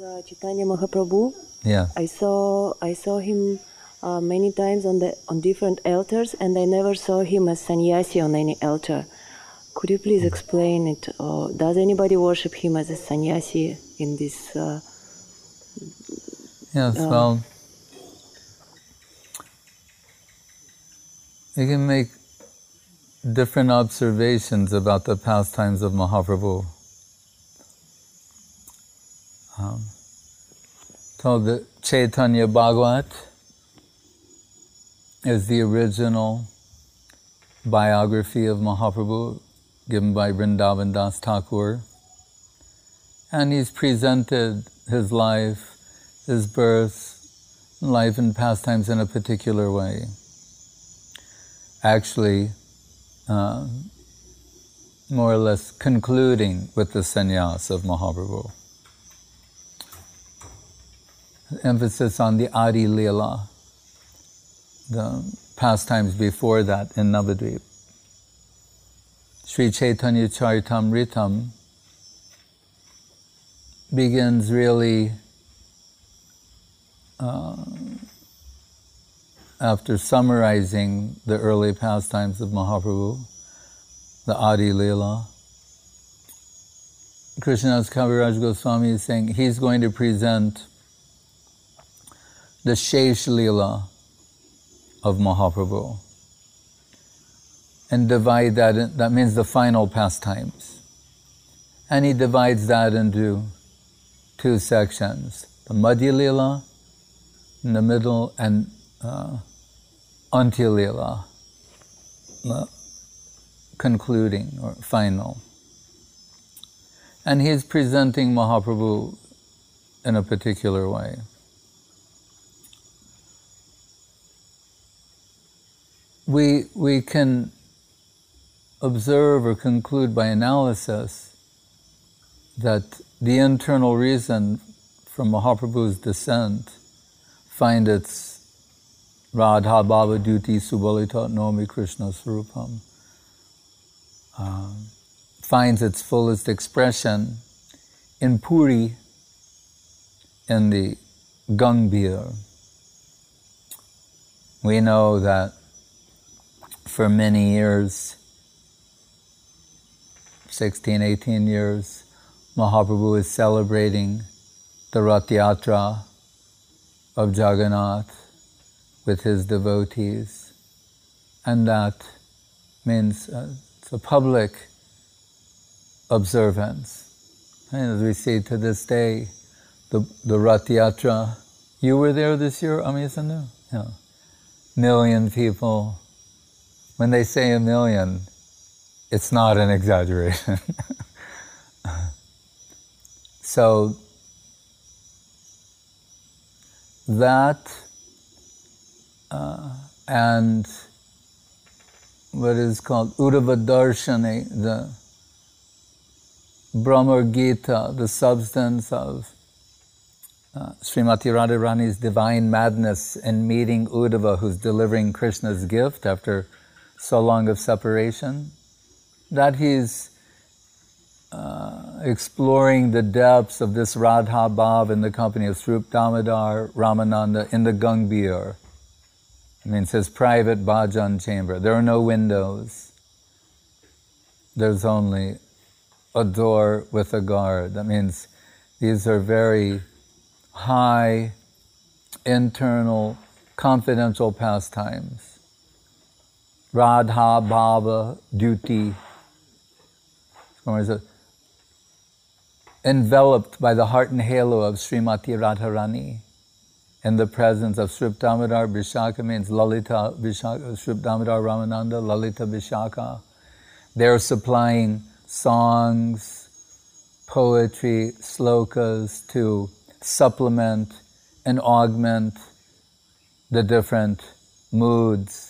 uh, Chaitanya Mahaprabhu, Yeah. I saw I saw him uh, many times on the on different altars, and I never saw him as sannyasi on any altar. Could you please explain it? Or does anybody worship him as a sannyasi in this? Uh, Yes, well, you can make different observations about the pastimes of Mahaprabhu. Um, so the Chaitanya Bhagavat is the original biography of Mahaprabhu given by Vrindavan Das Thakur. And he's presented his life, his birth, life and pastimes in a particular way. Actually, uh, more or less concluding with the sannyas of Mahaprabhu. Emphasis on the Adi Leela, the pastimes before that in Navadvip. Sri Chaitanya Charitamritam begins really uh, after summarizing the early pastimes of Mahaprabhu, the Adi Leela. Krishnadas Kaviraj Goswami is saying he's going to present the Shesh Leela of Mahaprabhu and divide that, in, that means the final pastimes. And he divides that into two sections the Madhya Leela in the middle and uh, Antya Leela, the concluding or final. And he's presenting Mahaprabhu in a particular way. We, we can observe or conclude by analysis that the internal reason from Mahaprabhu's descent find its Radha Bhava Duty Subalita Nomi Krishna Swarupam uh, finds its fullest expression in Puri in the Gambhira. We know that for many years, 16, 18 years, Mahaprabhu is celebrating the Rath Yatra of Jagannath with his devotees. And that means uh, it's a public observance. And as we see to this day, the, the Rath Yatra, you were there this year, Amisanu? Yeah. Million people. When they say a million, it's not an exaggeration. so that uh, and what is called Uddhava Darshani, the Bhramar Gita, the substance of uh, Srimati Radharani's divine madness in meeting Uddhava, who's delivering Krishna's gift after so long of separation, that he's uh, exploring the depths of this Radha Bhav in the company of Swarup Damodar, Ramananda in the Gambhira. It means his private bhajan chamber. There are no windows. There's only a door with a guard. That means these are very high, internal, confidential pastimes. Radha Bhava duty. Enveloped by the heart and halo of Srimati Radharani in the presence of Swarup Damodar Vishaka means Lalita Vishaka, Swarup Damodar Ramananda, Lalita Vishaka. They're supplying songs, poetry, slokas to supplement and augment the different moods,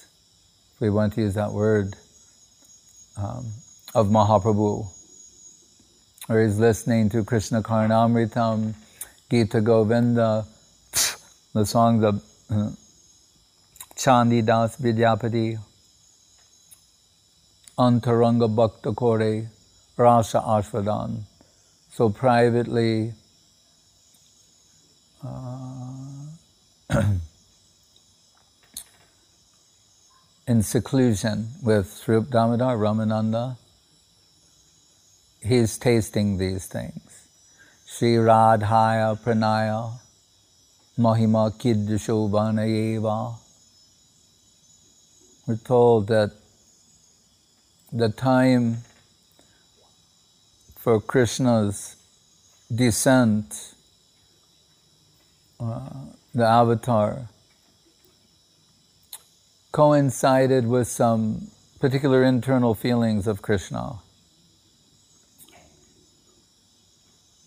we want to use that word, um, of Mahaprabhu. Or he's listening to Krishna Karnamritam, Gita Govinda, the songs of uh, Chandi Das Vidyapati, Antaranga Bhakta Kore, Rasa Ashvadan. So privately, uh, in seclusion with Sri Damodar Ramananda. He's tasting these things. Sri Radhaya Pranaya Mahima Kiddushobanayeva. We're told that the time for Krishna's descent, uh, the avatar, coincided with some particular internal feelings of Krishna.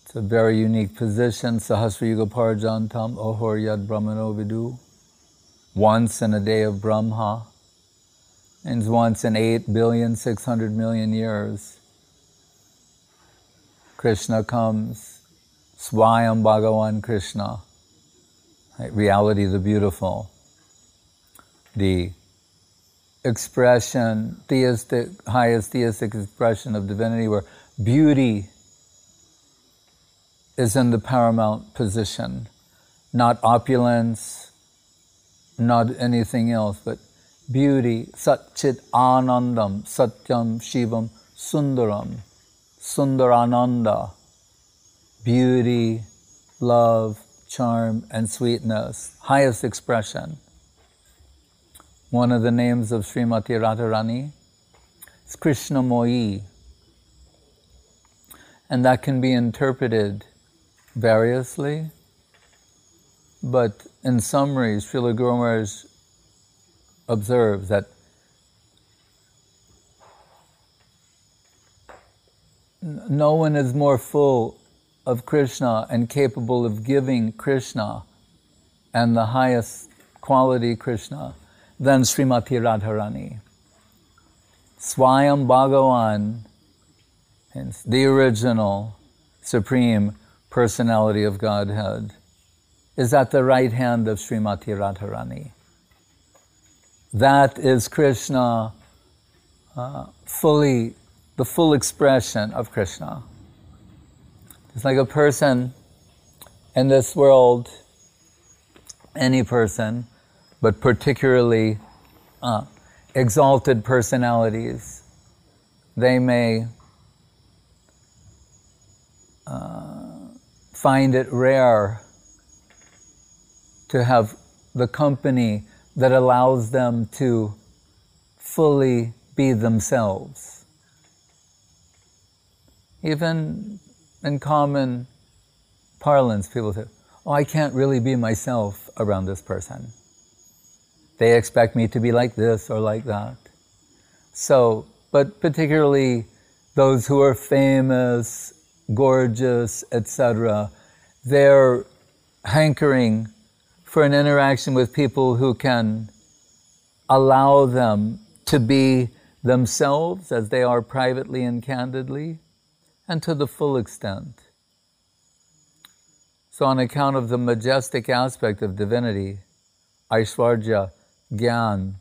It's a very unique position. Sahasra Yuga Parjantam Ohor Yad Brahmano Vidu. Once in a day of Brahma means once in eight billion, six hundred million years. Krishna comes, Swayam Bhagavan Krishna, right? reality the beautiful, the expression, theistic, highest theistic expression of divinity, where beauty is in the paramount position, not opulence, not anything else, but beauty, Satchit Anandam, Satyam Shivam Sundaram, Sundarananda, beauty, love, charm, and sweetness, highest expression. One of the names of Srimati Radharani is Krishnamoi, and that can be interpreted variously, but in summary, Srila Guru Maharaj observes that no one is more full of Krishna and capable of giving Krishna and the highest quality Krishna than Srimati Radharani. Swayam Bhagavan, the original supreme personality of Godhead, is at the right hand of Srimati Radharani. That is Krishna uh, fully, the full expression of Krishna. It's like a person in this world, any person, but particularly uh, exalted personalities, they may uh, find it rare to have the company that allows them to fully be themselves. Even in common parlance, people say, Oh, I can't really be myself around this person. They expect me to be like this or like that. So, but particularly those who are famous, gorgeous, etc., they're hankering for an interaction with people who can allow them to be themselves as they are privately and candidly, and to the full extent. So, on account of the majestic aspect of divinity, Aishwarya, Gyan,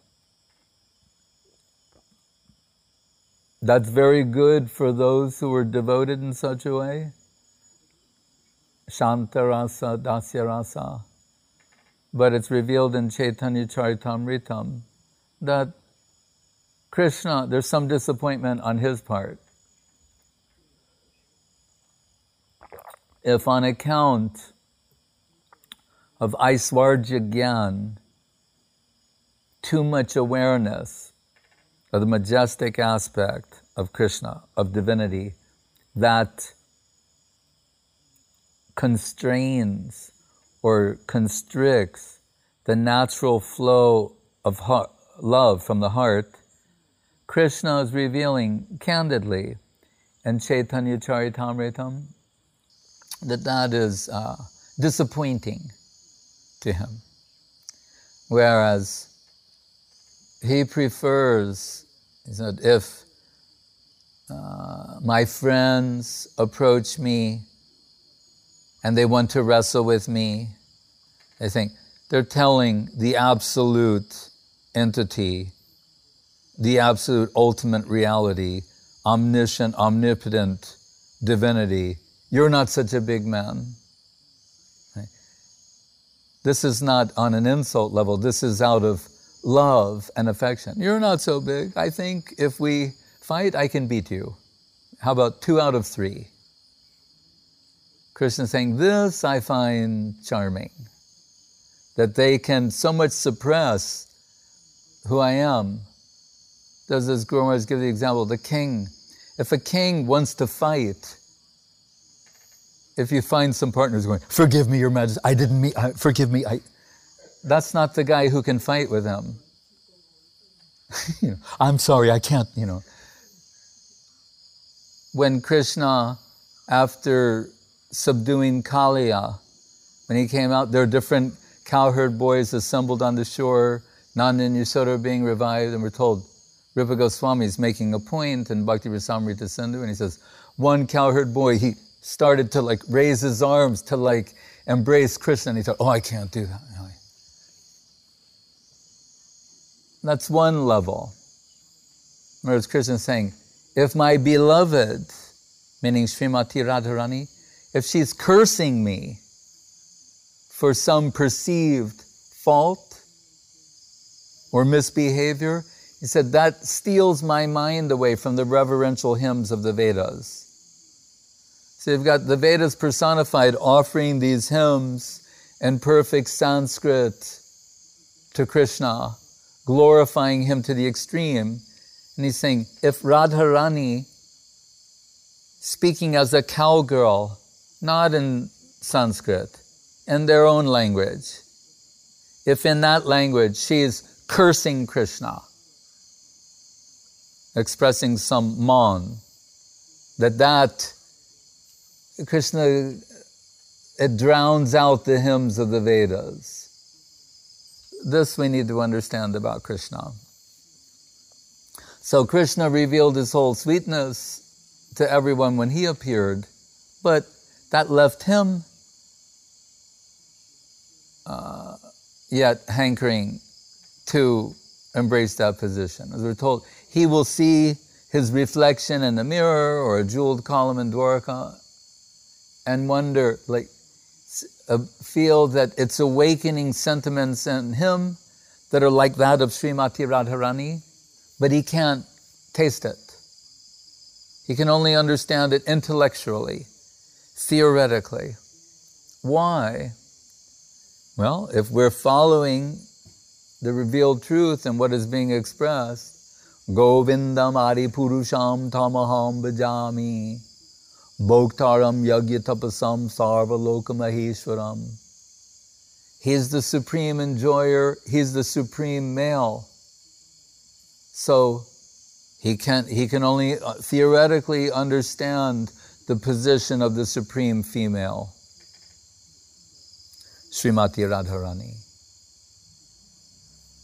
That's very good for those who are devoted in such a way. Shantarasa, Dasyarasa. But it's revealed in Chaitanya Charitamritam that Krishna, there's some disappointment on his part. If on account of Aishwarya Gyan, too much awareness of the majestic aspect of Krishna, of divinity, that constrains or constricts the natural flow of heart, love from the heart, Krishna is revealing candidly in Chaitanya Charitamritam that that is uh, disappointing to him. Whereas he prefers, he said, if uh, my friends approach me and they want to wrestle with me, they think they're telling the absolute entity, the absolute ultimate reality, omniscient, omnipotent divinity. You're not such a big man. This is not on an insult level, this is out of love and affection. You're not so big. I think if we fight, I can beat you. How about two out of three? Krishna saying, This I find charming. That they can so much suppress who I am. Does this Guru Maharaj give the example? The king. If a king wants to fight, if you find some partners going, forgive me, your majesty, I didn't mean, I, forgive me, I, that's not the guy who can fight with him. you know, I'm sorry, I can't, you know. When Krishna, after subduing Kaliya, when he came out, there are different cowherd boys assembled on the shore, Nanda and Yashoda are being revived, and we're told Rupa Goswami is making a point in Bhakti Rasamrita Sindhu, and he says, one cowherd boy, he started to like raise his arms to like embrace Krishna, and he thought, oh, I can't do that. That's one level. Whereas Krishna is saying, if my beloved, meaning Srimati Radharani, if she's cursing me for some perceived fault or misbehavior, he said, that steals my mind away from the reverential hymns of the Vedas. So you've got the Vedas personified offering these hymns in perfect Sanskrit to Krishna glorifying him to the extreme. And he's saying, if Radharani, speaking as a cowgirl, not in Sanskrit, in their own language, if in that language she is cursing Krishna, expressing some mon, that that Krishna, it drowns out the hymns of the Vedas this we need to understand about Krishna. So Krishna revealed his whole sweetness to everyone when he appeared, but that left him uh, yet hankering to embrace that position. As we're told, he will see his reflection in the mirror or a jeweled column in Dwarka and wonder, like, Uh, feel that it's awakening sentiments in him that are like that of Srimati Radharani, but he can't taste it. He can only understand it intellectually, theoretically. Why? Well, if we're following the revealed truth and what is being expressed, Govindam Adi Purusham Tamaham Bhajami. Bhoktaram Yagya Tapasam Sarvaloka Maheshwaram. He's the supreme enjoyer, he's the supreme male. So he can, he can only uh, theoretically understand the position of the supreme female, Srimati Radharani.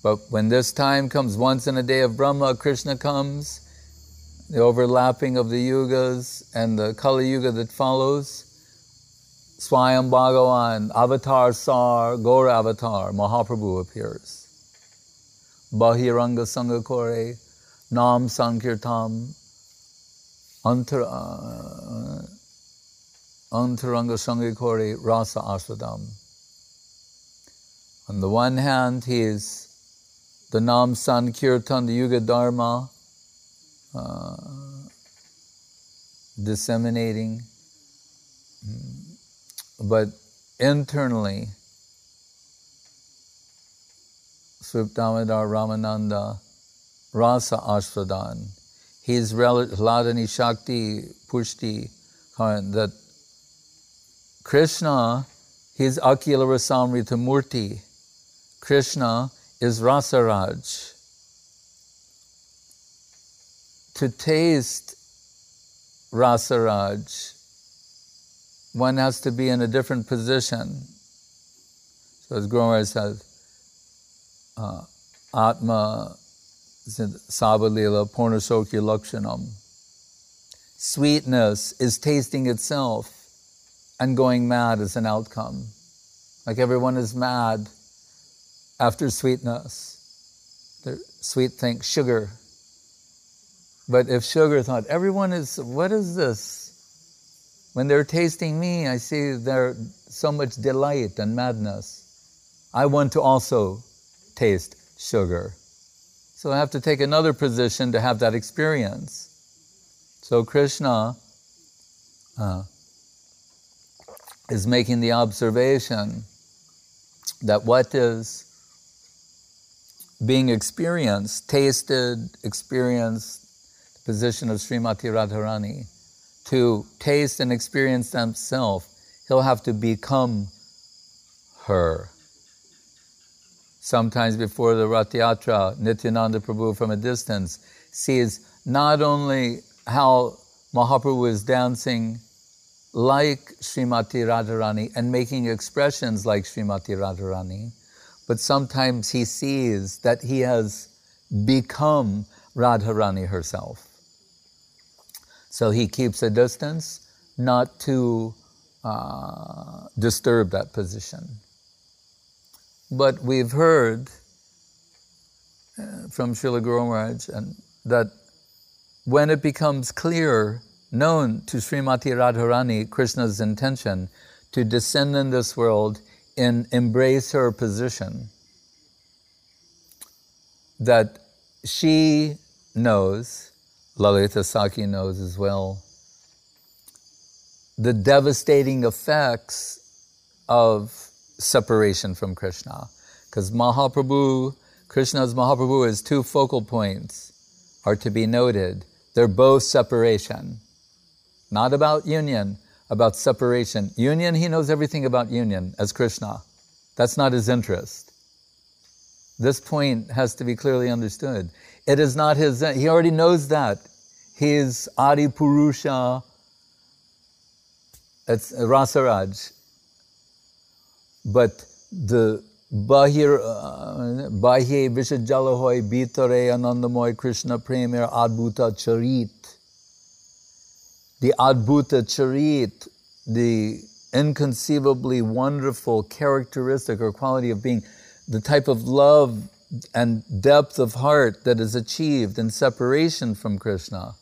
But when this time comes, once in a day of Brahma, Krishna comes, the overlapping of the yugas and the Kali Yuga that follows. Swayam Bhagavan, Avatar Sar, Gaur Avatar, Mahaprabhu appears. Bahiranga Sangakore, Nam Sankirtam, Antar, uh, Antaranga Sangakore, Rasa Aswadam. On the one hand, he is the Nam Sankirtan, the Yuga Dharma, uh, disseminating, mm, but internally, Swarup Ramananda Rasa Ashvadan, his Ladani Shakti Pushti, that Krishna, his Akila Rasamrita Murti, Krishna is Rasaraj to taste rasaraj, one has to be in a different position. So as Guru says, uh, Atma Sabalila Purnasokya Lakshanam. Sweetness is tasting itself and going mad as an outcome. Like everyone is mad after sweetness. The sweet thing, sugar, but if sugar thought, everyone is, what is this? When they're tasting me, I see there's so much delight and madness. I want to also taste sugar. So I have to take another position to have that experience. So Krishna uh, is making the observation that what is being experienced, tasted, experienced, position of Srimati Radharani, to taste and experience himself, he'll have to become her. Sometimes before the Rath Yatra, Nityananda Prabhu from a distance sees not only how Mahaprabhu is dancing like Srimati Radharani and making expressions like Srimati Radharani, but sometimes he sees that he has become Radharani herself. So he keeps a distance not to uh, disturb that position. But we've heard uh, from Srila Guru Maharaj and that when it becomes clear, known to Srimati Radharani, Krishna's intention to descend in this world and embrace her position, that she knows, Lalita Sakhi knows as well, the devastating effects of separation from Krishna. Because Mahaprabhu, Krishna's Mahaprabhu is two focal points are to be noted. They're both separation. Not about union, about separation. Union, he knows everything about union as Krishna. That's not his interest. This point has to be clearly understood. It is not his, he already knows that. He's Adi Purusha, it's Rasaraj. But the Bahir, uh, Bahye Vishajalahoy Bitare Anandamoy Krishna Premier Adbhuta Charit. The Adbhuta Charit, the inconceivably wonderful characteristic or quality of being, the type of love and depth of heart that is achieved in separation from Krishna,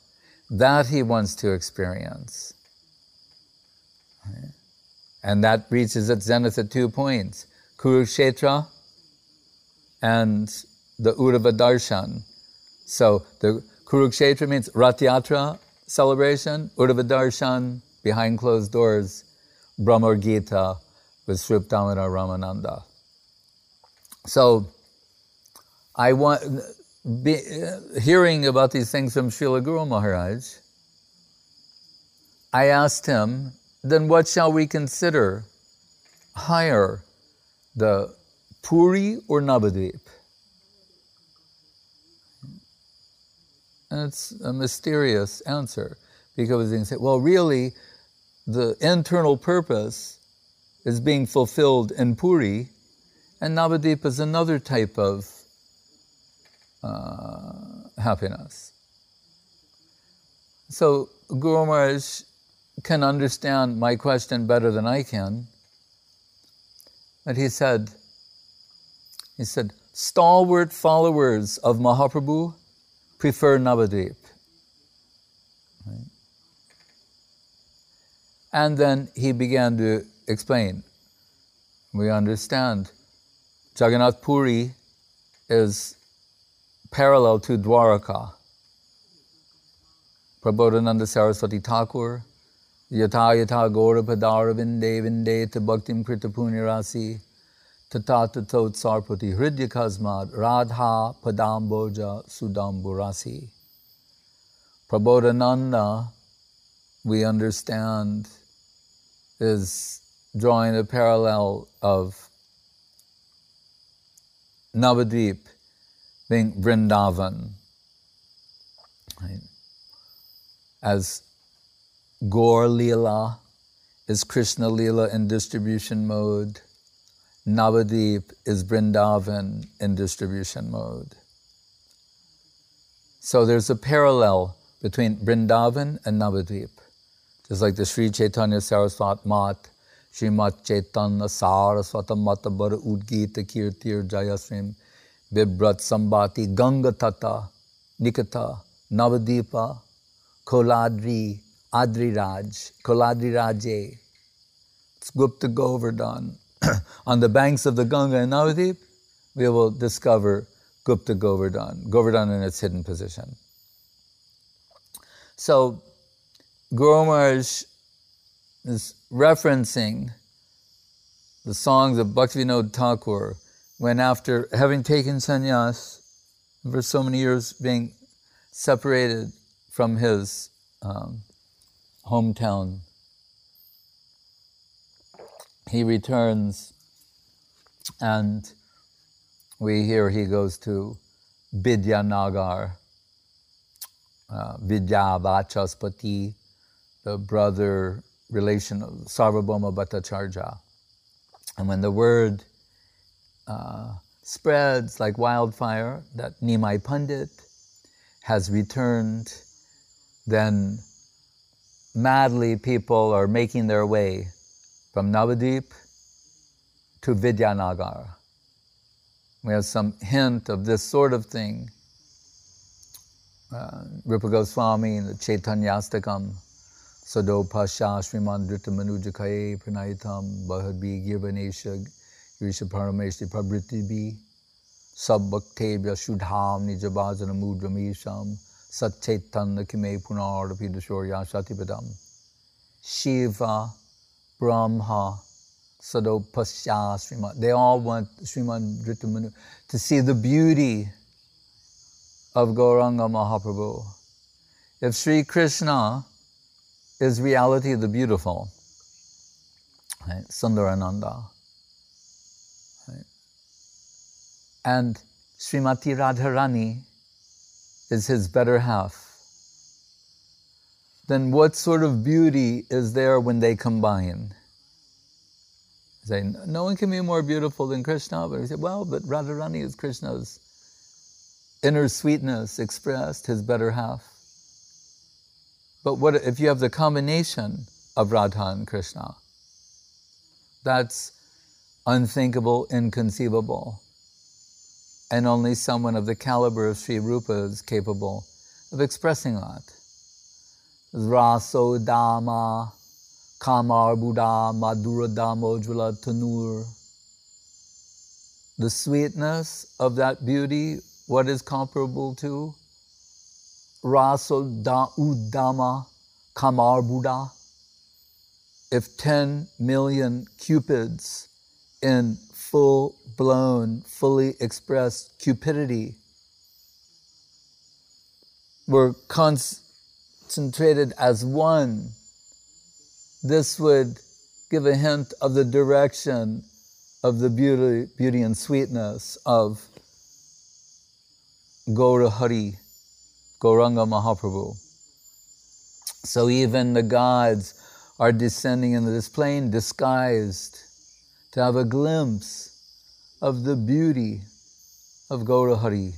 that he wants to experience. And that reaches its zenith at two points Kurukshetra and the Uddhava Darshan. So the Kurukshetra means Rath Yatra celebration, Uddhava Darshan, behind closed doors, Bhramar Gita with Damodar Ramananda. So I want, be, hearing about these things from Srila Guru Maharaj, I asked him, then what shall we consider higher, the Puri or Navadvip? And it's a mysterious answer because they say, well, really, the internal purpose is being fulfilled in Puri, and Navadvip is another type of uh, happiness. So Guru Maharaj can understand my question better than I can. But he said, he said, stalwart followers of Mahaprabhu prefer Navadvip. Right? And then he began to explain. We understand Jagannath Puri is parallel to Dwaraka. Prabodhananda Saraswati Thakur, Yata Yata gora Padara Vinde Vinde Tabhaktim Krita Punyarasi, Tata Tatot Sarpati Hridya Kasmad, Radha Padamboja Sudamburasi. Prabodhananda, we understand, is drawing a parallel of Navadvip being Vrindavan. Right? As Gaur Leela is Krishna Leela in distribution mode. Navadip is Vrindavan in distribution mode. So there's a parallel between Vrindavan and Navadip. Just like the Sri Chaitanya Saraswat Mat, Srimat Chaitanya Saraswata Mata Bara Udgita Kirtir Jayasrim, Vibrat Sambati Ganga Tata, Nikata, Navadipa, Koladri, Adriraj, Koladri Raje. It's Gupta Govardhan. on the banks of the Ganga and Navadip, we will discover Gupta Govardhan, Govardhan in its hidden position. So, Guru Maharaj is referencing the songs of Bhaktivinoda Thakur when after having taken sannyas for so many years being separated from his um, hometown, he returns and we hear he goes to Vidyanagar, uh, Vidya Vachaspati, the brother relation of Sarvabhauma Bhattacharya. And when the word uh, spreads like wildfire that Nimai Pandit has returned, then madly people are making their way from Navadip to Vidyanagar. We have some hint of this sort of thing. Uh, Rupa Goswami in the Chaitanyastakam Sado Pasha Sriman Drita Manujakaye Pranaitam Bahadbi Girvanesha Girisha Parameshti Prabritibi Sabbhaktebya Shudham Nijabhajana Mudramisham Satchetan Kime Punar Pidashorya Shatipadam Shiva Brahma Sado Pasya Sriman. They all want Sriman Drita Manu to see the beauty of Gauranga Mahaprabhu. If Sri Krishna is reality the beautiful. Right? Sundarananda. Right? And Srimati Radharani is his better half. Then what sort of beauty is there when they combine? Say, no one can be more beautiful than Krishna, but he said, well, but Radharani is Krishna's inner sweetness expressed, his better half. But what if you have the combination of Radha and Krishna? That's unthinkable, inconceivable. And only someone of the caliber of Sri Rupa is capable of expressing that. Raso Dama, Kamar Buddha, Damojula Tanur. The sweetness of that beauty, what is comparable to? Raso da Udama Kamar Buddha. If 10 million cupids in full blown, fully expressed cupidity were concentrated as one, this would give a hint of the direction of the beauty, beauty and sweetness of Gaura Hari. Gauranga Mahaprabhu. So even the gods are descending into this plane disguised to have a glimpse of the beauty of Gaurahari.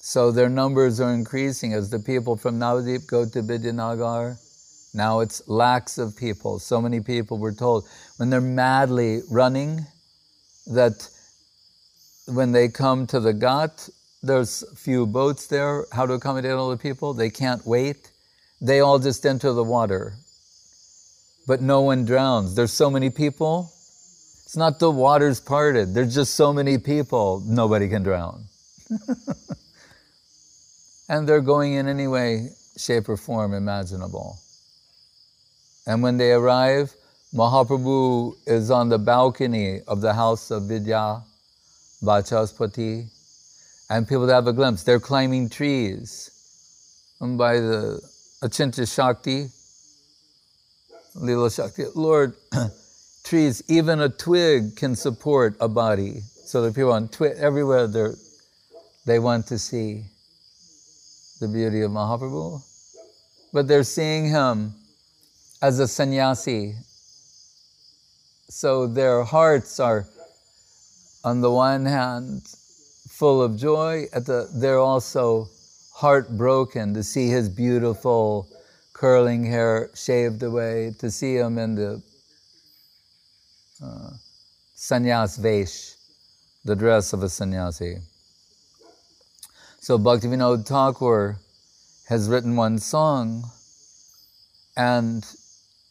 So their numbers are increasing as the people from Navadip go to Vidyanagar. Now it's lakhs of people. So many people were told when they're madly running that when they come to the Ghat, there's few boats there. How to accommodate all the people? They can't wait. They all just enter the water. But no one drowns. There's so many people. It's not the water's parted. There's just so many people, nobody can drown. and they're going in any way, shape, or form imaginable. And when they arrive, Mahaprabhu is on the balcony of the house of Vidya Vachaspati and people have a glimpse. They're climbing trees. And by the Achintya Shakti, Lila Shakti, Lord, trees, even a twig can support a body. So the people on twig, everywhere they they want to see the beauty of Mahaprabhu. But they're seeing him as a sannyasi. So their hearts are, on the one hand, full of joy. At the, they're also heartbroken to see his beautiful curling hair shaved away, to see him in the uh, sannyas vesh, the dress of a sannyasi. So Bhaktivinoda Thakur has written one song and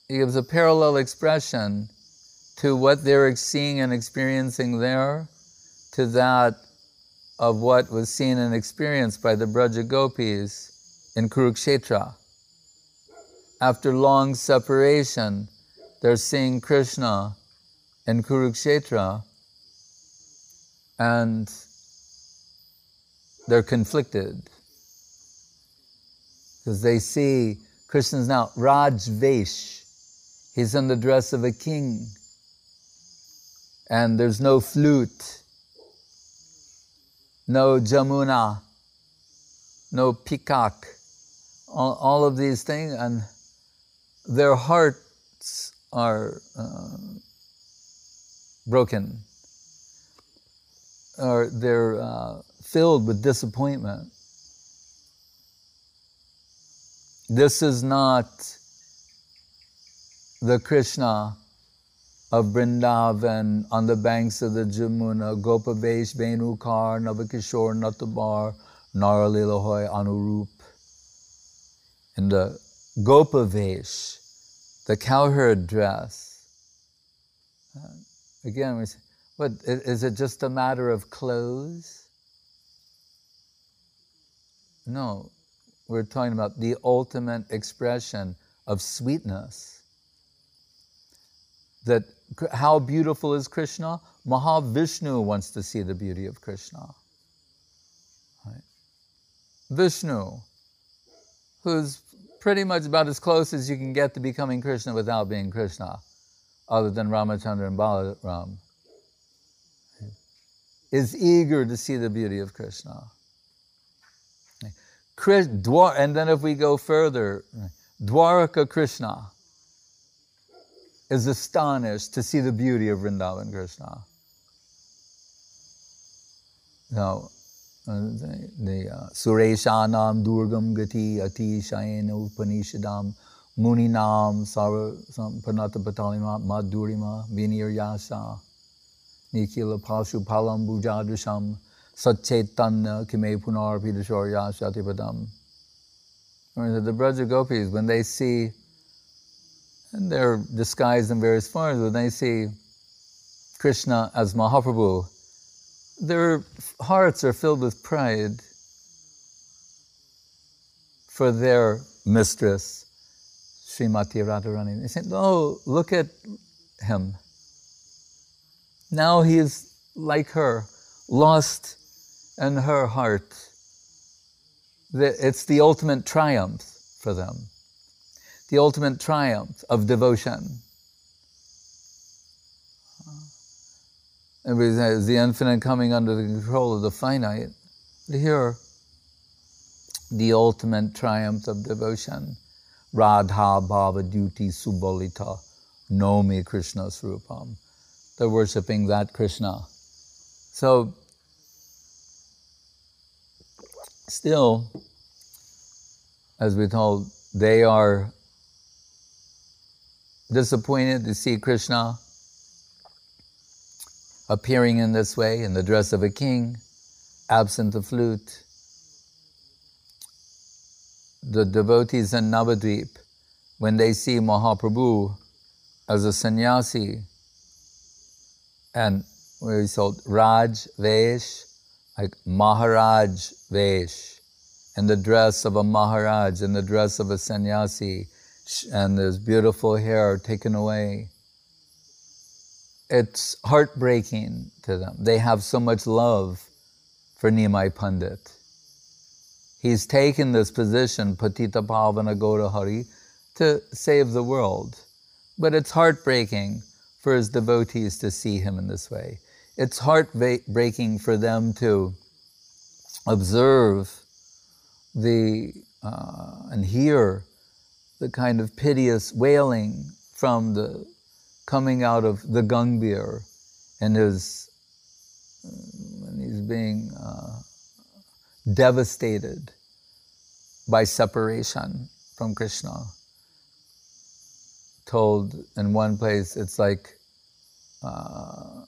he gives a parallel expression to what they're seeing and experiencing there, to that of what was seen and experienced by the Braja Gopis in Kurukshetra. After long separation, they're seeing Krishna in Kurukshetra and they're conflicted because they see Krishna's now Rajvesh. He's in the dress of a king. And there's no flute, no Jamuna, no peacock, all, all of these things, and their hearts are uh, broken, or they're uh, filled with disappointment. This is not the Krishna of Vrindavan on the banks of the Jamuna, Gopavesh, Venukar, Navakishore, Natabar, Naralilahoy, Anurup. In the Gopavesh, the cowherd dress. Again, we say, what, is it just a matter of clothes? No, we're talking about the ultimate expression of sweetness. That how beautiful is Krishna? Mahavishnu wants to see the beauty of Krishna. Right? Vishnu, who's pretty much about as close as you can get to becoming Krishna without being Krishna, other than Ramachandra and Balaram, is eager to see the beauty of Krishna and then if we go further, Dwaraka Krishna is astonished to see the beauty of Vrindavan Krishna. Now, uh, the, the uh, Sureshanam Durgam Gati Ati Shayena Upanishadam Muninam Sara Panata Patalima Madhurima Vinir Yasa Nikila Pashu Palam Bujadrisham Satchaitanya kime punar pidashorya shatipadam. The Braja Gopis, when they see, and they're disguised in various forms, when they see Krishna as Mahaprabhu, their hearts are filled with pride for their mistress, Srimati Radharani. They said, Oh, look at him. Now he is like her, lost in her heart. It's the ultimate triumph for them, the ultimate triumph of devotion. And the infinite coming under the control of the finite. Here, the ultimate triumph of devotion. Radha Bhava Duty Subolita Nomi Krishna Swarupam. They're worshipping that Krishna. So Still, as we told, they are disappointed to see Krishna appearing in this way in the dress of a king, absent the flute. The devotees in Navadvip, when they see Mahaprabhu as a sannyasi, and where he's told Raj Vesh, like Maharaj Vesh, in the dress of a Maharaj, in the dress of a sannyasi, and his beautiful hair taken away. It's heartbreaking to them. They have so much love for Nimai Pandit. He's taken this position, Patita Pavana Gaurahari, to save the world. But it's heartbreaking for his devotees to see him in this way it's heartbreaking for them to observe the uh, and hear the kind of piteous wailing from the coming out of the Gambhira and his when he's being uh, devastated by separation from Krishna. Told in one place, it's like uh,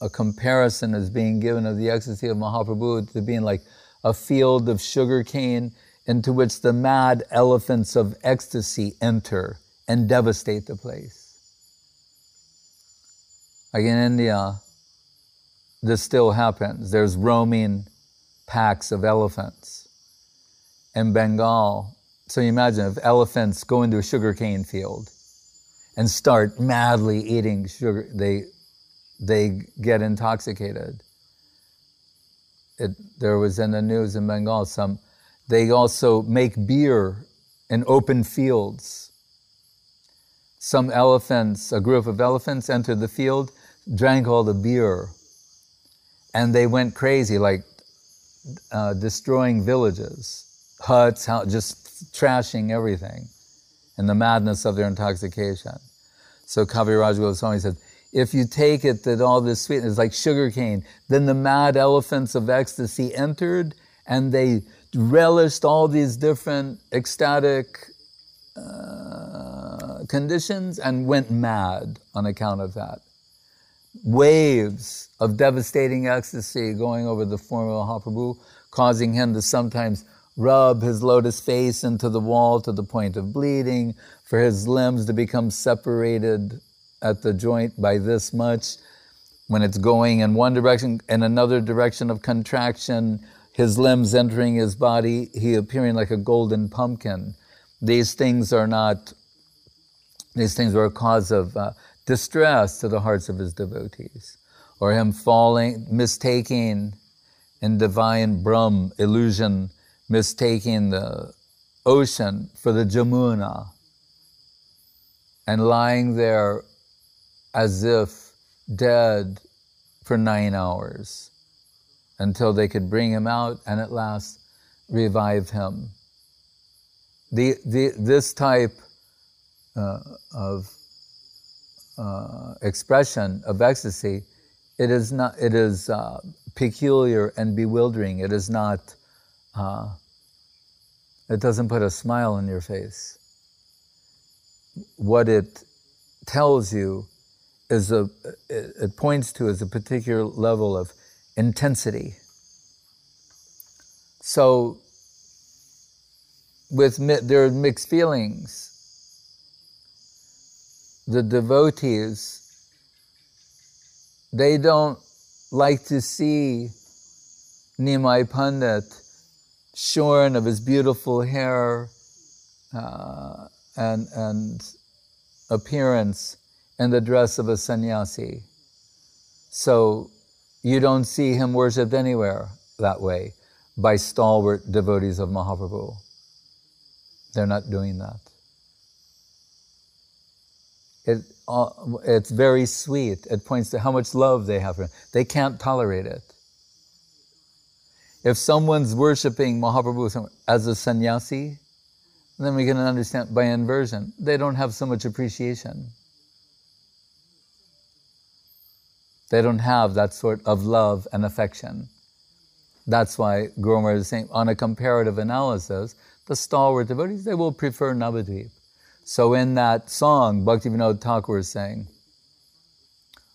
a comparison is being given of the ecstasy of Mahaprabhu to being like a field of sugar cane into which the mad elephants of ecstasy enter and devastate the place. Like in India, this still happens. There's roaming packs of elephants. In Bengal, so you imagine if elephants go into a sugarcane field and start madly eating sugar, they, they get intoxicated. It, there was in the news in Bengal some, they also make beer in open fields. Some elephants, a group of elephants entered the field, drank all the beer, and they went crazy, like uh, destroying villages, huts, just trashing everything in the madness of their intoxication. So Kaviraj Goswami said, if you take it that all this sweetness is like sugar cane, then the mad elephants of ecstasy entered and they relished all these different ecstatic uh, conditions and went mad on account of that. Waves of devastating ecstasy going over the form of Mahaprabhu, causing him to sometimes rub his lotus face into the wall to the point of bleeding, for his limbs to become separated at the joint by this much. When it's going in one direction, in another direction of contraction, his limbs entering his body, he appearing like a golden pumpkin. These things are not, these things are a cause of uh, distress to the hearts of his devotees. Or him falling, mistaking in divine Brahm illusion, mistaking the ocean for the Jamuna and lying there as if dead for nine hours until they could bring him out and at last revive him. The, the, this type uh, of uh, expression of ecstasy, it is not. It is uh, peculiar and bewildering. It is not. Uh, it doesn't put a smile on your face. What it tells you is a. It points to is a particular level of intensity. So, with there are mixed feelings. The devotees, they don't like to see Nimai Pandit shorn of his beautiful hair uh, and, and appearance in the dress of a sannyasi. So you don't see him worshipped anywhere that way by stalwart devotees of Mahaprabhu. They're not doing that. It, uh, it's very sweet. It points to how much love they have for him. They can't tolerate it. If someone's worshiping Mahaprabhu as a sannyasi, then we can understand by inversion, they don't have so much appreciation. They don't have that sort of love and affection. That's why Guru is saying, on a comparative analysis, the stalwart devotees, they will prefer Navadvip. So in that song, Bhaktivinoda Thakur is saying,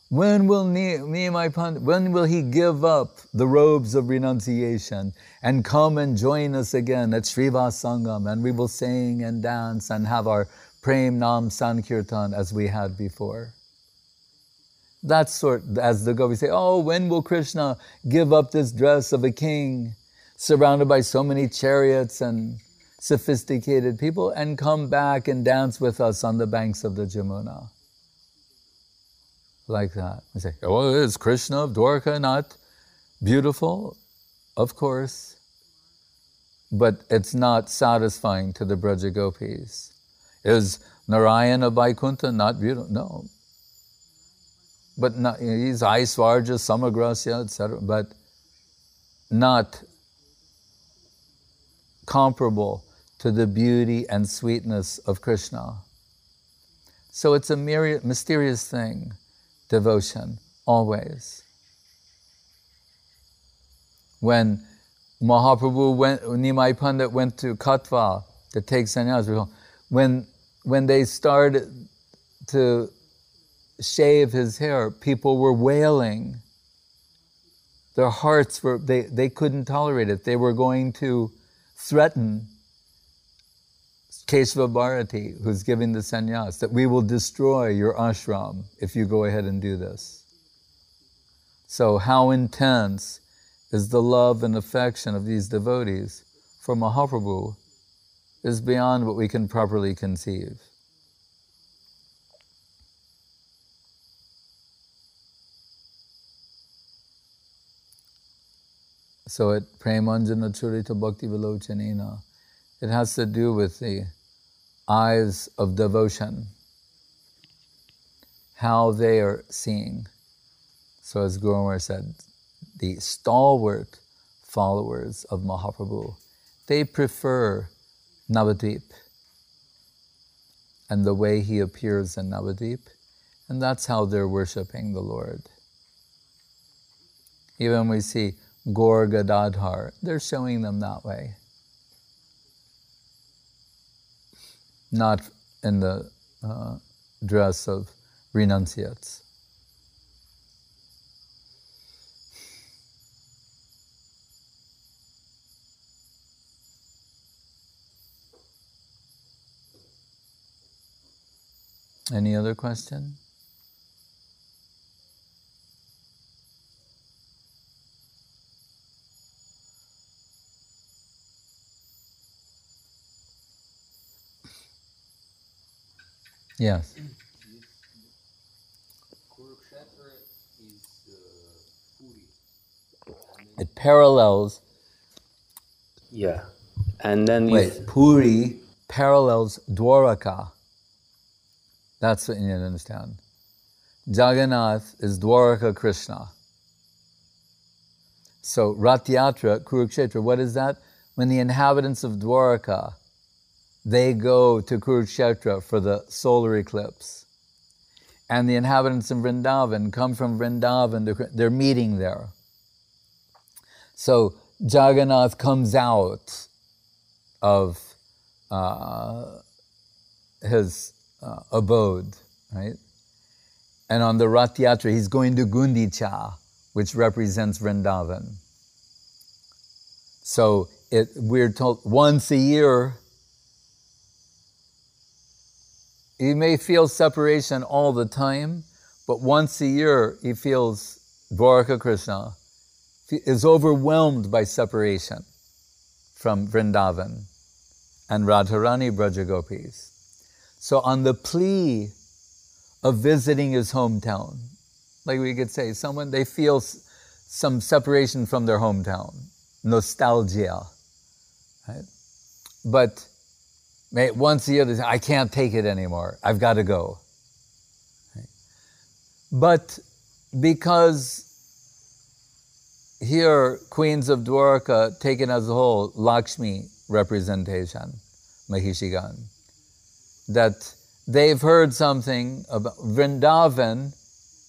when will Nimai Pandit, when will he give up the robes of renunciation and come and join us again at Srivas Sangam and we will sing and dance and have our Prem Nam Sankirtan as we had before? That sort, as the Gopis say, oh, when will Krishna give up this dress of a king, surrounded by so many chariots and sophisticated people, and come back and dance with us on the banks of the Jamuna? Like that. We say, oh, is Krishna of Dwarka not beautiful? Of course. But it's not satisfying to the Braja Gopis. Is Narayana of Vaikuntha not beautiful? No but not, he's Aishwarya, Samagrasya, etc., but not comparable to the beauty and sweetness of Krishna. So it's a mysterious thing, devotion, always. When Mahaprabhu went, Nimai Pandit went to Katwa to take sannyas, when, when they started to shave his hair, people were wailing. Their hearts were, they, they couldn't tolerate it. They were going to threaten Keshava Bharati, who's giving the sannyas, that we will destroy your ashram if you go ahead and do this. So, how intense is the love and affection of these devotees for Mahaprabhu is beyond what we can properly conceive. So at Premanjana Churita Bhakti Vilochanina, it has to do with the eyes of devotion, how they are seeing. So as Guru said, the stalwart followers of Mahaprabhu, they prefer Navadvip and the way he appears in Navadvip, and that's how they're worshipping the Lord. Even we see Gaur Gadadhar, they're showing them that way. Not in the uh, dress of renunciates. Any other question? Yes. Kurukshetra is uh puri. It parallels. Yeah. And then you Wait, Puri parallels Dwaraka. That's what you need to understand. Jagannath is Dwaraka Krishna. So Rath Yatra, Kurukshetra, what is that? When the inhabitants of Dwaraka they go to Kurukshetra for the solar eclipse. And the inhabitants of Vrindavan come from Vrindavan, they're meeting there. So Jagannath comes out of uh, his uh, abode, right? And on the Rath Yatra, he's going to Gundicha, which represents Vrindavan. So it, we're told once a year, He may feel separation all the time, but once a year he feels Dwaraka Krishna is overwhelmed by separation from Vrindavan and Radharani Brajagopis. So on the plea of visiting his hometown, like we could say, someone, they feel some separation from their hometown, nostalgia, right? But once they say, I can't take it anymore. I've got to go. But because here, Queens of Dwarka, taken as a whole, Lakshmi representation, Mahishigan, that they've heard something about Vrindavan,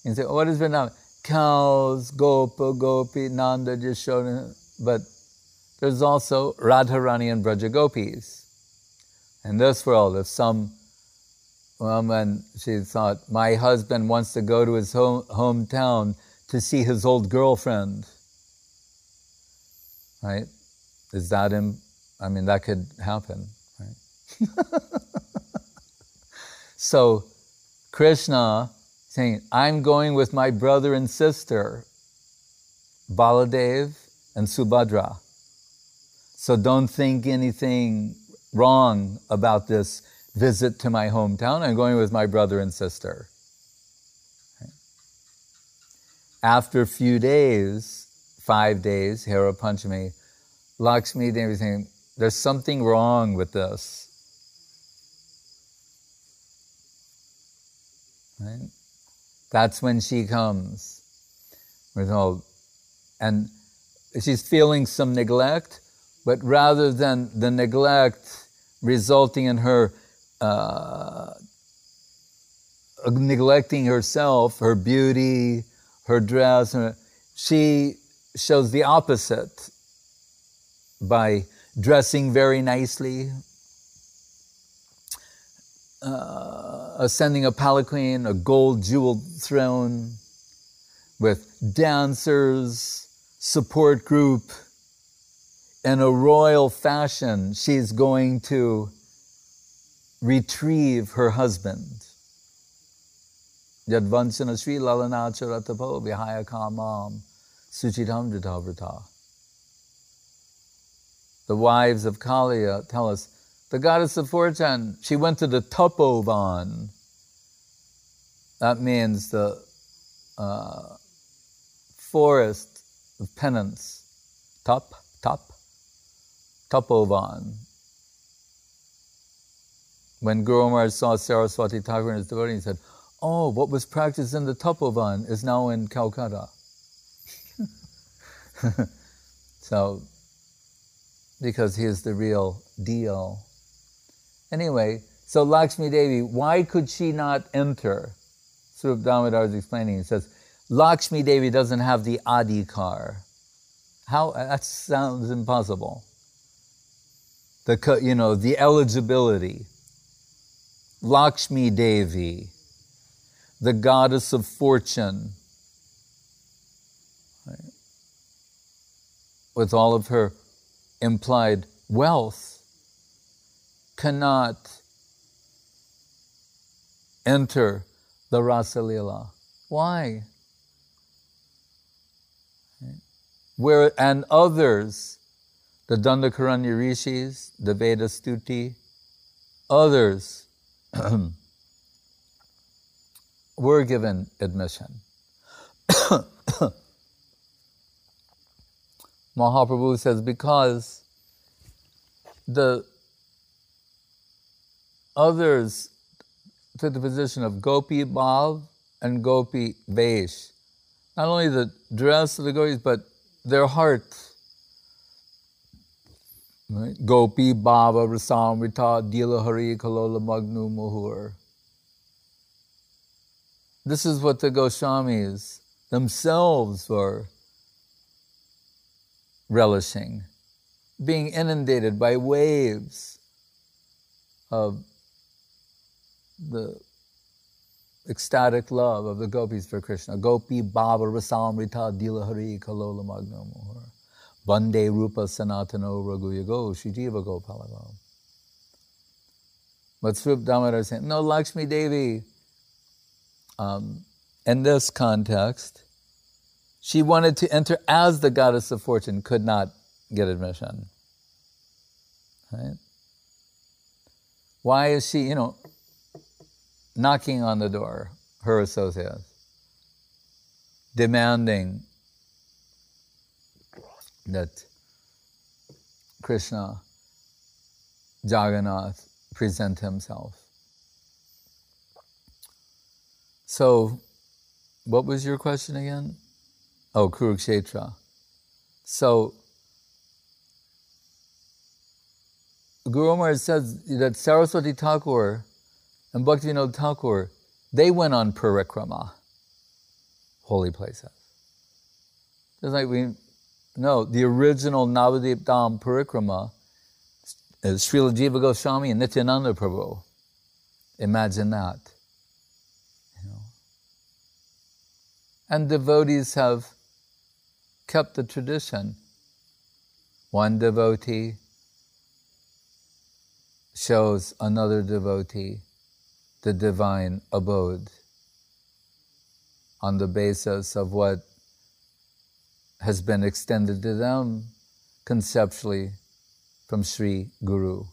and say, what is Vrindavan? Cows, Gopa, Gopi, Nanda, just Yashoda, but there's also Radharani and Braja Gopis. In this world, if some woman, she thought, my husband wants to go to his home, hometown to see his old girlfriend, right? Is that him? I mean, that could happen, right? so, Krishna saying, I'm going with my brother and sister, Baladev and Subhadra. So don't think anything wrong about this visit to my hometown. I'm going with my brother and sister. After a few days, five days, Hera Panchami, Lakshmi Devi saying, there's something wrong with this. Right? That's when she comes. With all, And she's feeling some neglect, but rather than the neglect resulting in her uh, neglecting herself, her beauty, her dress. She shows the opposite by dressing very nicely, uh, ascending a palanquin, a gold jeweled throne with dancers, support group, in a royal fashion, she's going to retrieve her husband. Yadvansana Sri Lalanacharatapo The wives of Kaliya tell us the goddess of fortune, she went to the Tapovan. That means the uh, forest of penance. Tap, tap, Tapovan. When Guru Maharaj saw Saraswati Thakur and his devotee, he said, Oh, what was practiced in the Tapovan is now in Calcutta. so, because he is the real deal. Anyway, so Lakshmi Devi, why could she not enter? Swarup Damodar is explaining. He says, Lakshmi Devi doesn't have the adhikar. How that sounds impossible. The you know the eligibility. Lakshmi Devi the goddess of fortune, right? with all of her implied wealth, cannot enter the Rasalila. Why? Where and others, the Dandakaranya rishis, the Veda Stuti, others were given admission. Mahaprabhu says because the others took the position of Gopi Bhav and Gopi Vesh. Not only the dress of the gopis, but their heart. Right? Gopi Bhava Rasamrita Dila Hari Kalola Magnu Muhur. This is what the Goswamis themselves were relishing, being inundated by waves of the ecstatic love of the gopis for Krishna. Gopi Bhava Rasamrita Dilahari Kalola Magna Mohar. Bande Rupa Sanatano Raghuyago Shijiva Gopalago. But Swarup Damodar is saying, no, Lakshmi Devi, um, in this context, she wanted to enter as the goddess of fortune, could not get admission. Right? Why is she, you know, knocking on the door, her associates, demanding that Krishna, Jagannath, present himself? So, what was your question again? Oh, Kurukshetra. So, Guru says that Saraswati Thakur and Bhaktivinoda Thakur, they went on parikrama, holy places. Just like we know, the original Navadvip Dham parikrama is Srila Jiva Goswami and Nityananda Prabhu. Imagine that. And devotees have kept the tradition. One devotee shows another devotee the divine abode on the basis of what has been extended to them conceptually from Sri Guru.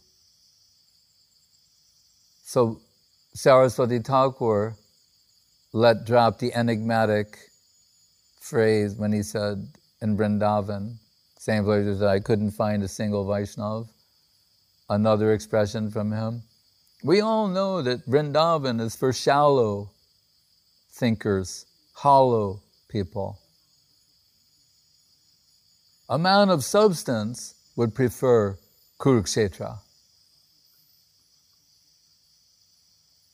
So Saraswati Thakur let drop the enigmatic phrase when he said in Vrindavan, same place that I couldn't find a single Vaishnav, another expression from him. We all know that Vrindavan is for shallow thinkers, hollow people. A man of substance would prefer Kurukshetra.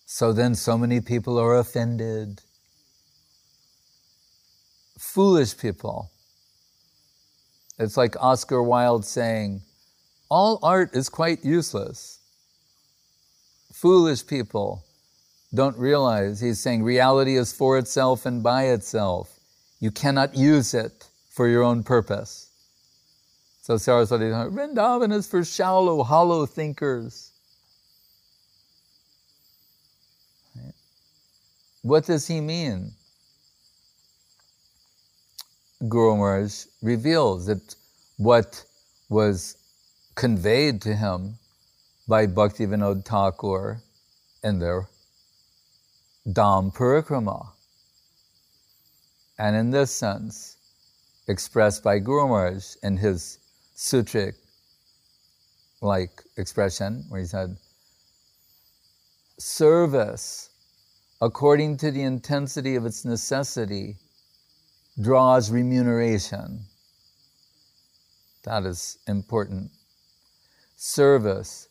So then, so many people are offended foolish people. It's like Oscar Wilde saying, all art is quite useless. Foolish people don't realize, he's saying, reality is for itself and by itself. You cannot use it for your own purpose. So Saraswati, Vrindavan is for shallow, hollow thinkers. what does he mean? Guru Maharaj reveals that what was conveyed to him by Bhaktivinoda Thakur in their Dham Parikrama. And in this sense, expressed by Guru Maharaj in his sutric like expression, where he said, service according to the intensity of its necessity draws remuneration. That is important. Service,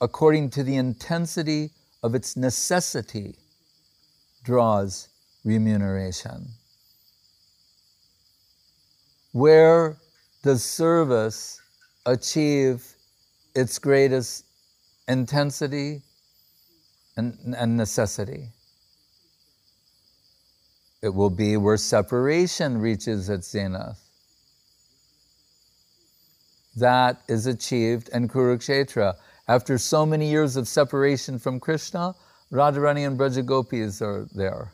according to the intensity of its necessity, draws remuneration. Where does service achieve its greatest intensity and, and necessity? It will be where separation reaches its zenith. That is achieved in Kurukshetra. After so many years of separation from Krishna, Radharani and Brajagopis are there.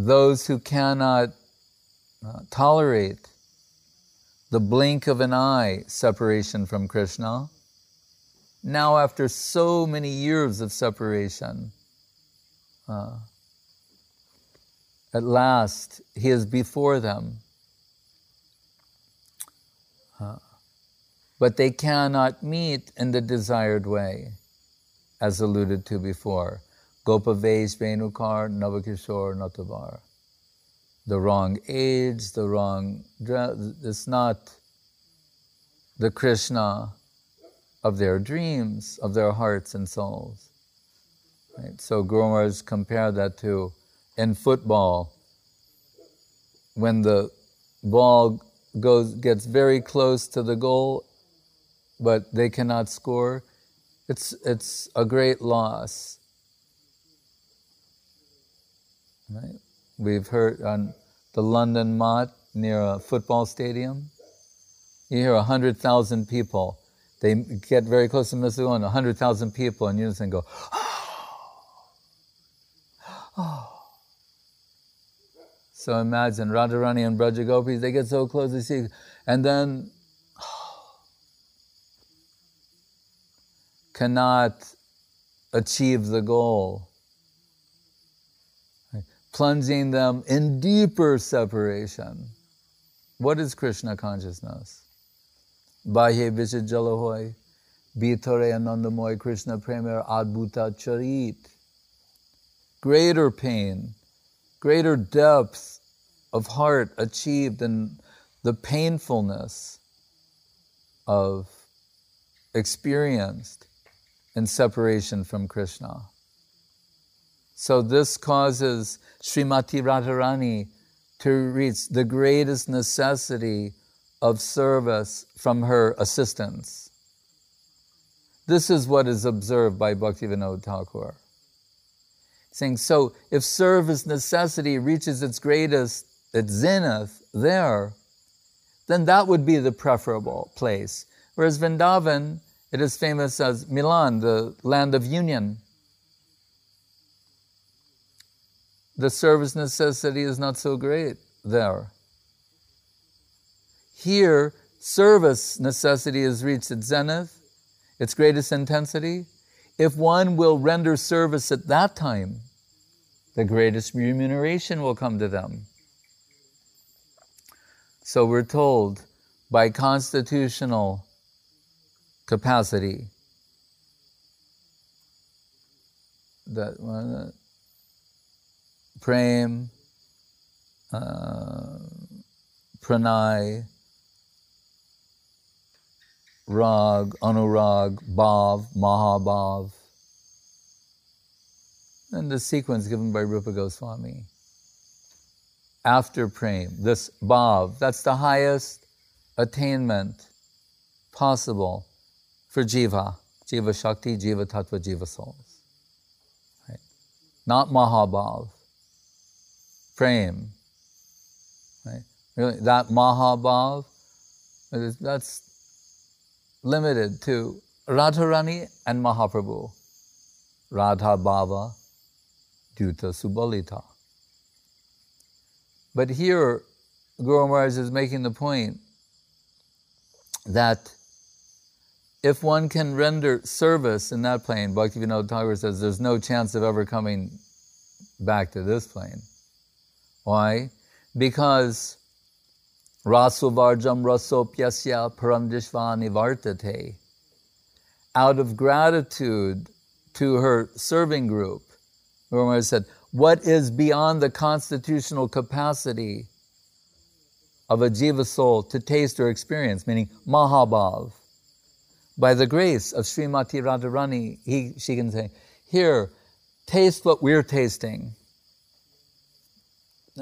Those who cannot uh, tolerate the blink of an eye separation from Krishna, now after so many years of separation, uh, at last, he is before them. Uh, but they cannot meet in the desired way, as alluded to before. Gopavesh Venukar Navakishore Natavar. The wrong age, the wrong dress, it's not the Krishna of their dreams, of their hearts and souls. Right? So Guru compared that to in football, when the ball goes gets very close to the goal, but they cannot score, it's it's a great loss. Right? We've heard on the London Mott near a football stadium. You hear a hundred thousand people. They get very close to goal, and a hundred thousand people in unison go. Oh oh. So imagine Radharani and Brajagopis, they get so close, they see, and then cannot achieve the goal. Plunging them in deeper separation. What is Krishna consciousness? Bahye Vishajalahoy, Bitore Anandamoy Krishna Premier Adbhuta Charit. Greater pain, greater depth of heart achieved in the painfulness of experienced in separation from Krishna. So this causes Srimati Radharani to reach the greatest necessity of service from her assistants. This is what is observed by Bhaktivinoda Thakur. Saying, so if service necessity reaches its greatest its zenith there, then that would be the preferable place. Whereas Vrindavan, it is famous as Milan, the land of union. The service necessity is not so great there. Here, service necessity is reached at zenith, its greatest intensity. If one will render service at that time, the greatest remuneration will come to them. So we're told by constitutional capacity that prem, uh, pranay, rag, anurag, bhav, mahabhav, and the sequence given by Rupa Goswami after prem, this bhav, that's the highest attainment possible for jiva, jiva shakti, jiva tattva, jiva souls. Right? Not mahabhav, prem. Right? Really, that mahabhav, that's limited to Radharani and Mahaprabhu. Radha Bhava Duta Subalita. But here, Guru Maharaj is making the point that if one can render service in that plane, Bhaktivinoda Thakur says there's no chance of ever coming back to this plane. Why? Because Rasuvarjam rasopyasya paramdishvani vartate. Out of gratitude to her serving group, Guru said, what is beyond the constitutional capacity of a jiva soul to taste or experience, meaning mahabhav. By the grace of Srimati Radharani, he, she can say, here, taste what we're tasting.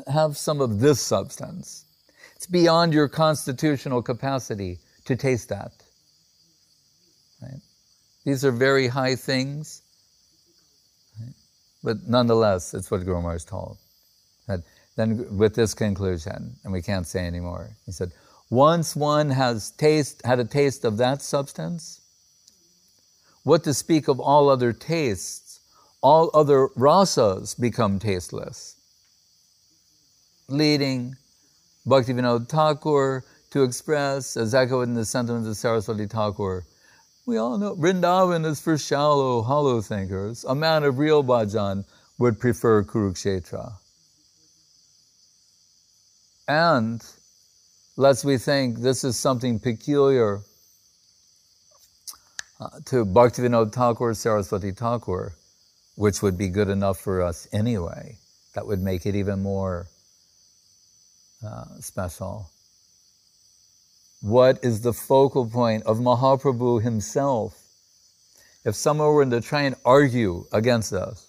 Have some of this substance. It's beyond your constitutional capacity to taste that. Right? These are very high things, right? but nonetheless, it's what Guru Maharaj told. That then with this conclusion, and we can't say anymore, he said, once one has taste, had a taste of that substance, what to speak of all other tastes, all other rasas become tasteless, leading Bhaktivinoda Thakur to express, as echoed in the sentiments of Saraswati Thakur, we all know Vrindavan is for shallow, hollow thinkers. A man of real bhajan would prefer Kurukshetra. And lest we think this is something peculiar uh, to Bhaktivinoda Thakur, Saraswati Thakur, which would be good enough for us anyway. That would make it even more uh, special. What is the focal point of Mahaprabhu himself? If someone were to try and argue against us,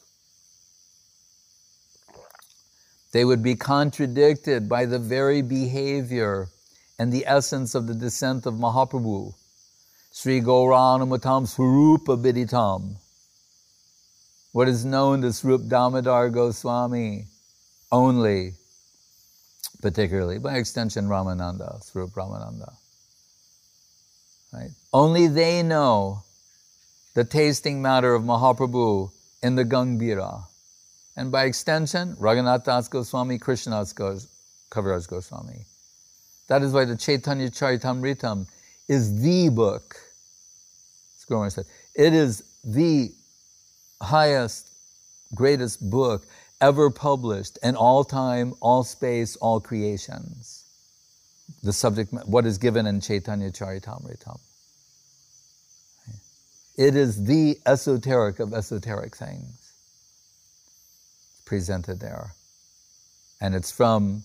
they would be contradicted by the very behavior and the essence of the descent of Mahaprabhu. Sri Gauranamatam Swarupa Viditam. What is known as Swarup Damodar Goswami only particularly, by extension Ramananda, through Ramananda. Right? Only they know the tasting matter of Mahaprabhu in the Gambhira. And by extension, Raghunath Das Goswami, Krishnadas Kaviraj Goswami. That is why the Chaitanya Charitamritam is the book. Said, it is the highest, greatest book ever published in all time, all space, all creations. The subject, what is given in Chaitanya Charitamrita. It is the esoteric of esoteric things presented there. And it's from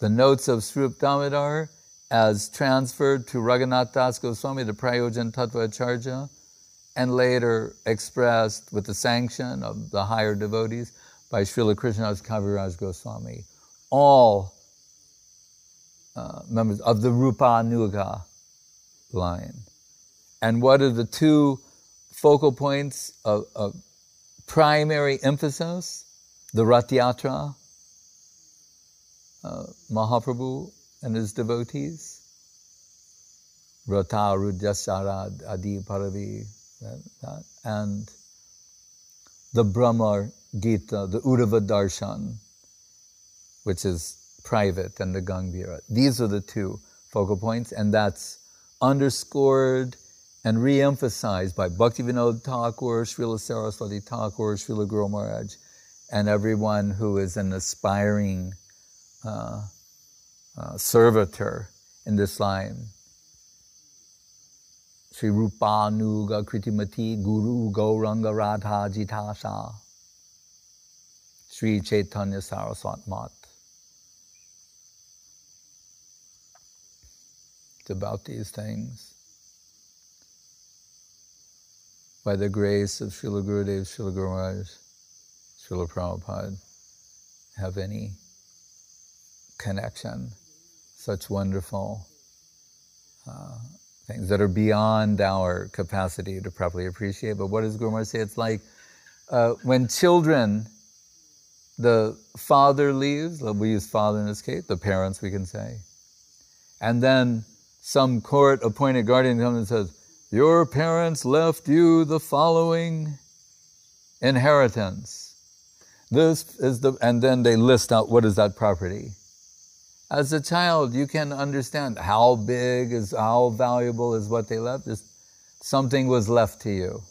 the notes of Swarup Damodar as transferred to Raghunath Das Goswami, the Prayojan Tattva Acharya, and later expressed with the sanction of the higher devotees by Srila Krishnadas Kaviraj Goswami. All uh, members of the Rupa Nuga line. And what are the two focal points of, of primary emphasis? The Rath Yatra, uh, Mahaprabhu and his devotees, Rata Rudhyasarad Adi Paravi, and the Bhramar Gita, the Uddhava Darshan, which is private, and the Gambhira. These are the two focal points, and that's underscored and re-emphasized by Bhaktivinoda Thakur, Srila Saraswati Thakur, Srila Guru Maharaj, and everyone who is an aspiring uh, uh, servitor in this line. Sri Rupanuga Kritimati Guru Gauranga Radha Jitasha. Sri Chaitanya Saraswat Mat. It's about these things. By the grace of Srila Gurudev, Srila Maharaj, Srila Prabhupada, have any connection, such wonderful uh, things that are beyond our capacity to properly appreciate. But what does Guru Maharaj say? It's like uh, when children the father leaves, we use father in this case, the parents we can say, and then some court appointed guardian comes and says, Your parents left you the following inheritance. This is the, and then they list out what is that property. As a child, you can understand how big is, how valuable is what they left. Just something was left to you.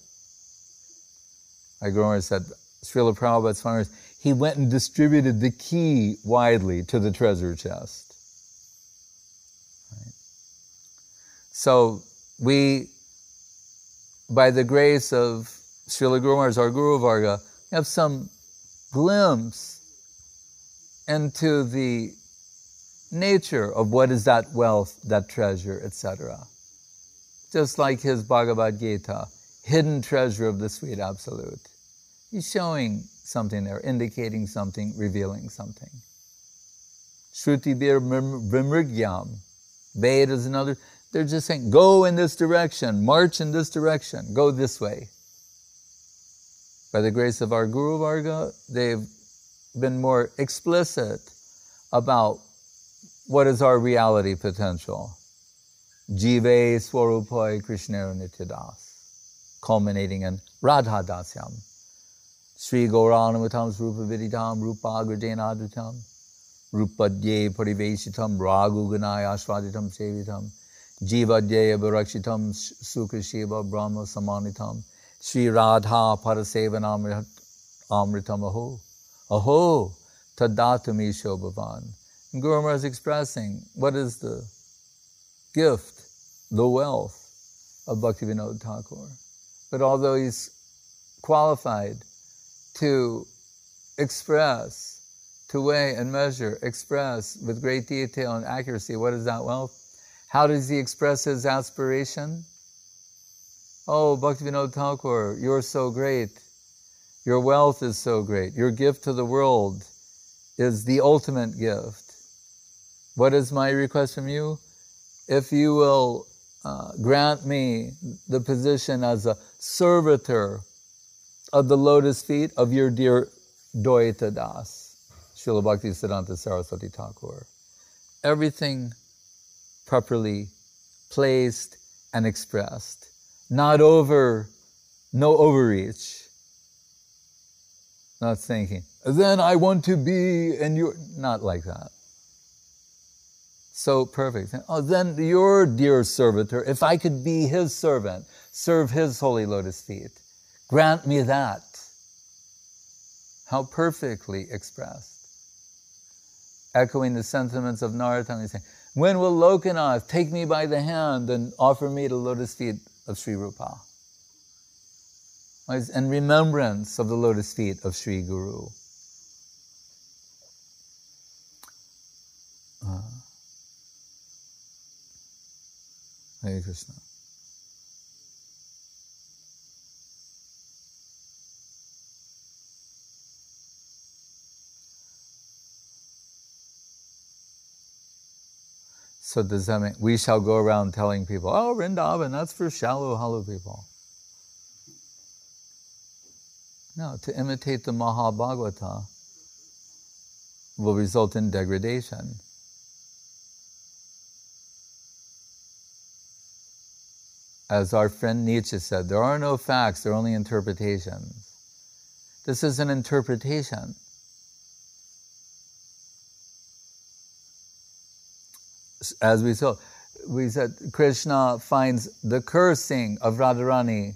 I grew Like Gromer said, Srila Prabhupada's farmers, he went and distributed the key widely to the treasure chest. Right? So we, by the grace of Srila Guru Maharaj, our Guru Varga, have some glimpse into the nature of what is that wealth, that treasure, etc. Just like his Bhagavad Gita, hidden treasure of the sweet absolute. He's showing something there, indicating something, revealing something. Shruti bir vimrigyam. Veda is another. They're just saying, go in this direction, march in this direction, go this way. By the grace of our Guru Varga, they've been more explicit about what is our reality potential. Jive Swarupai Krishna Nityadas, culminating in Radha Dasyam. Sri Gauranamatam Rupa Viditam Rupa Agradenadatam Rupadye Pariveshitam Ragu Ganaya Ashvaditam Sevitam Jivadye Barakshitam Sukha Shiva Brahma Samanitam Sri Radha Parasevanam Amritam Aho. Aho Tadatami Shobhavan. And Guru Maharaj is expressing what is the gift, the wealth of Bhaktivinoda Thakur. But although he's qualified to express, to weigh and measure, express with great detail and accuracy what is that wealth, how does he express his aspiration? Oh, Bhaktivinoda Thakur, you're so great. Your wealth is so great. Your gift to the world is the ultimate gift. What is my request from you? If you will uh, grant me the position as a servitor of the lotus feet of your dear Dayita Das, Srila Bhakti Siddhanta Saraswati Thakur. Everything properly placed and expressed not over, no overreach. Not thinking, then I want to be, and you're not like that. So perfect. Oh, then your dear servitor, if I could be his servant, serve his holy lotus feet, grant me that. How perfectly expressed. Echoing the sentiments of Narottam, saying, When will Lokanath take me by the hand and offer me the lotus feet of Sri Rupa. And remembrance of the lotus feet of Sri Guru. Uh, Hare Krishna. So does that mean we shall go around telling people, oh, Vrindavan, that's for shallow, hollow people? No, to imitate the Mahabhagavata will result in degradation. As our friend Nietzsche said, there are no facts, there are only interpretations. This is an interpretation. As we saw, we said Krishna finds the cursing of Radharani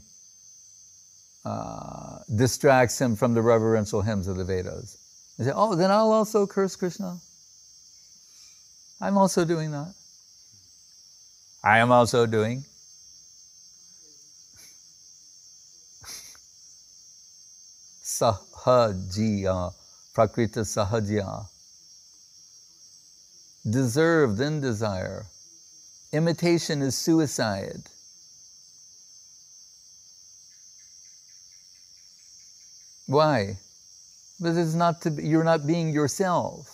uh, distracts him from the reverential hymns of the Vedas. He said, Oh, then I'll also curse Krishna. I'm also doing that. I am also doing. Sahajiya, Prakrita Sahajiya deserve, then desire. Imitation is suicide. Why? Because it's not to you're not being yourself.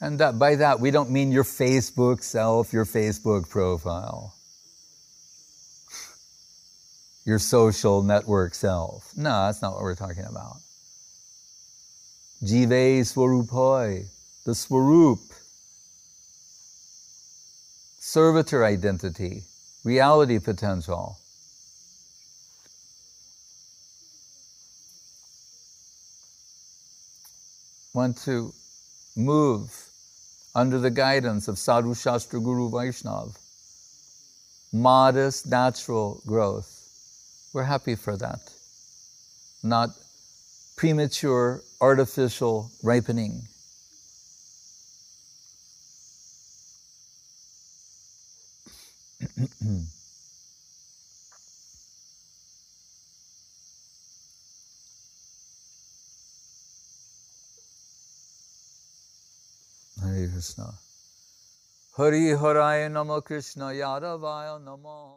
And that, by that, we don't mean your Facebook self, your Facebook profile, your social network self. No, that's not what we're talking about. Jive Swarupoi the Swarup, servitor identity, reality potential. Want to move under the guidance of Sadhu Shastra Guru Vaishnav. Modest, natural growth. We're happy for that. Not premature, artificial ripening. Hare Krishna. Hari Haraya Nama Krishna Yadavaya Nama.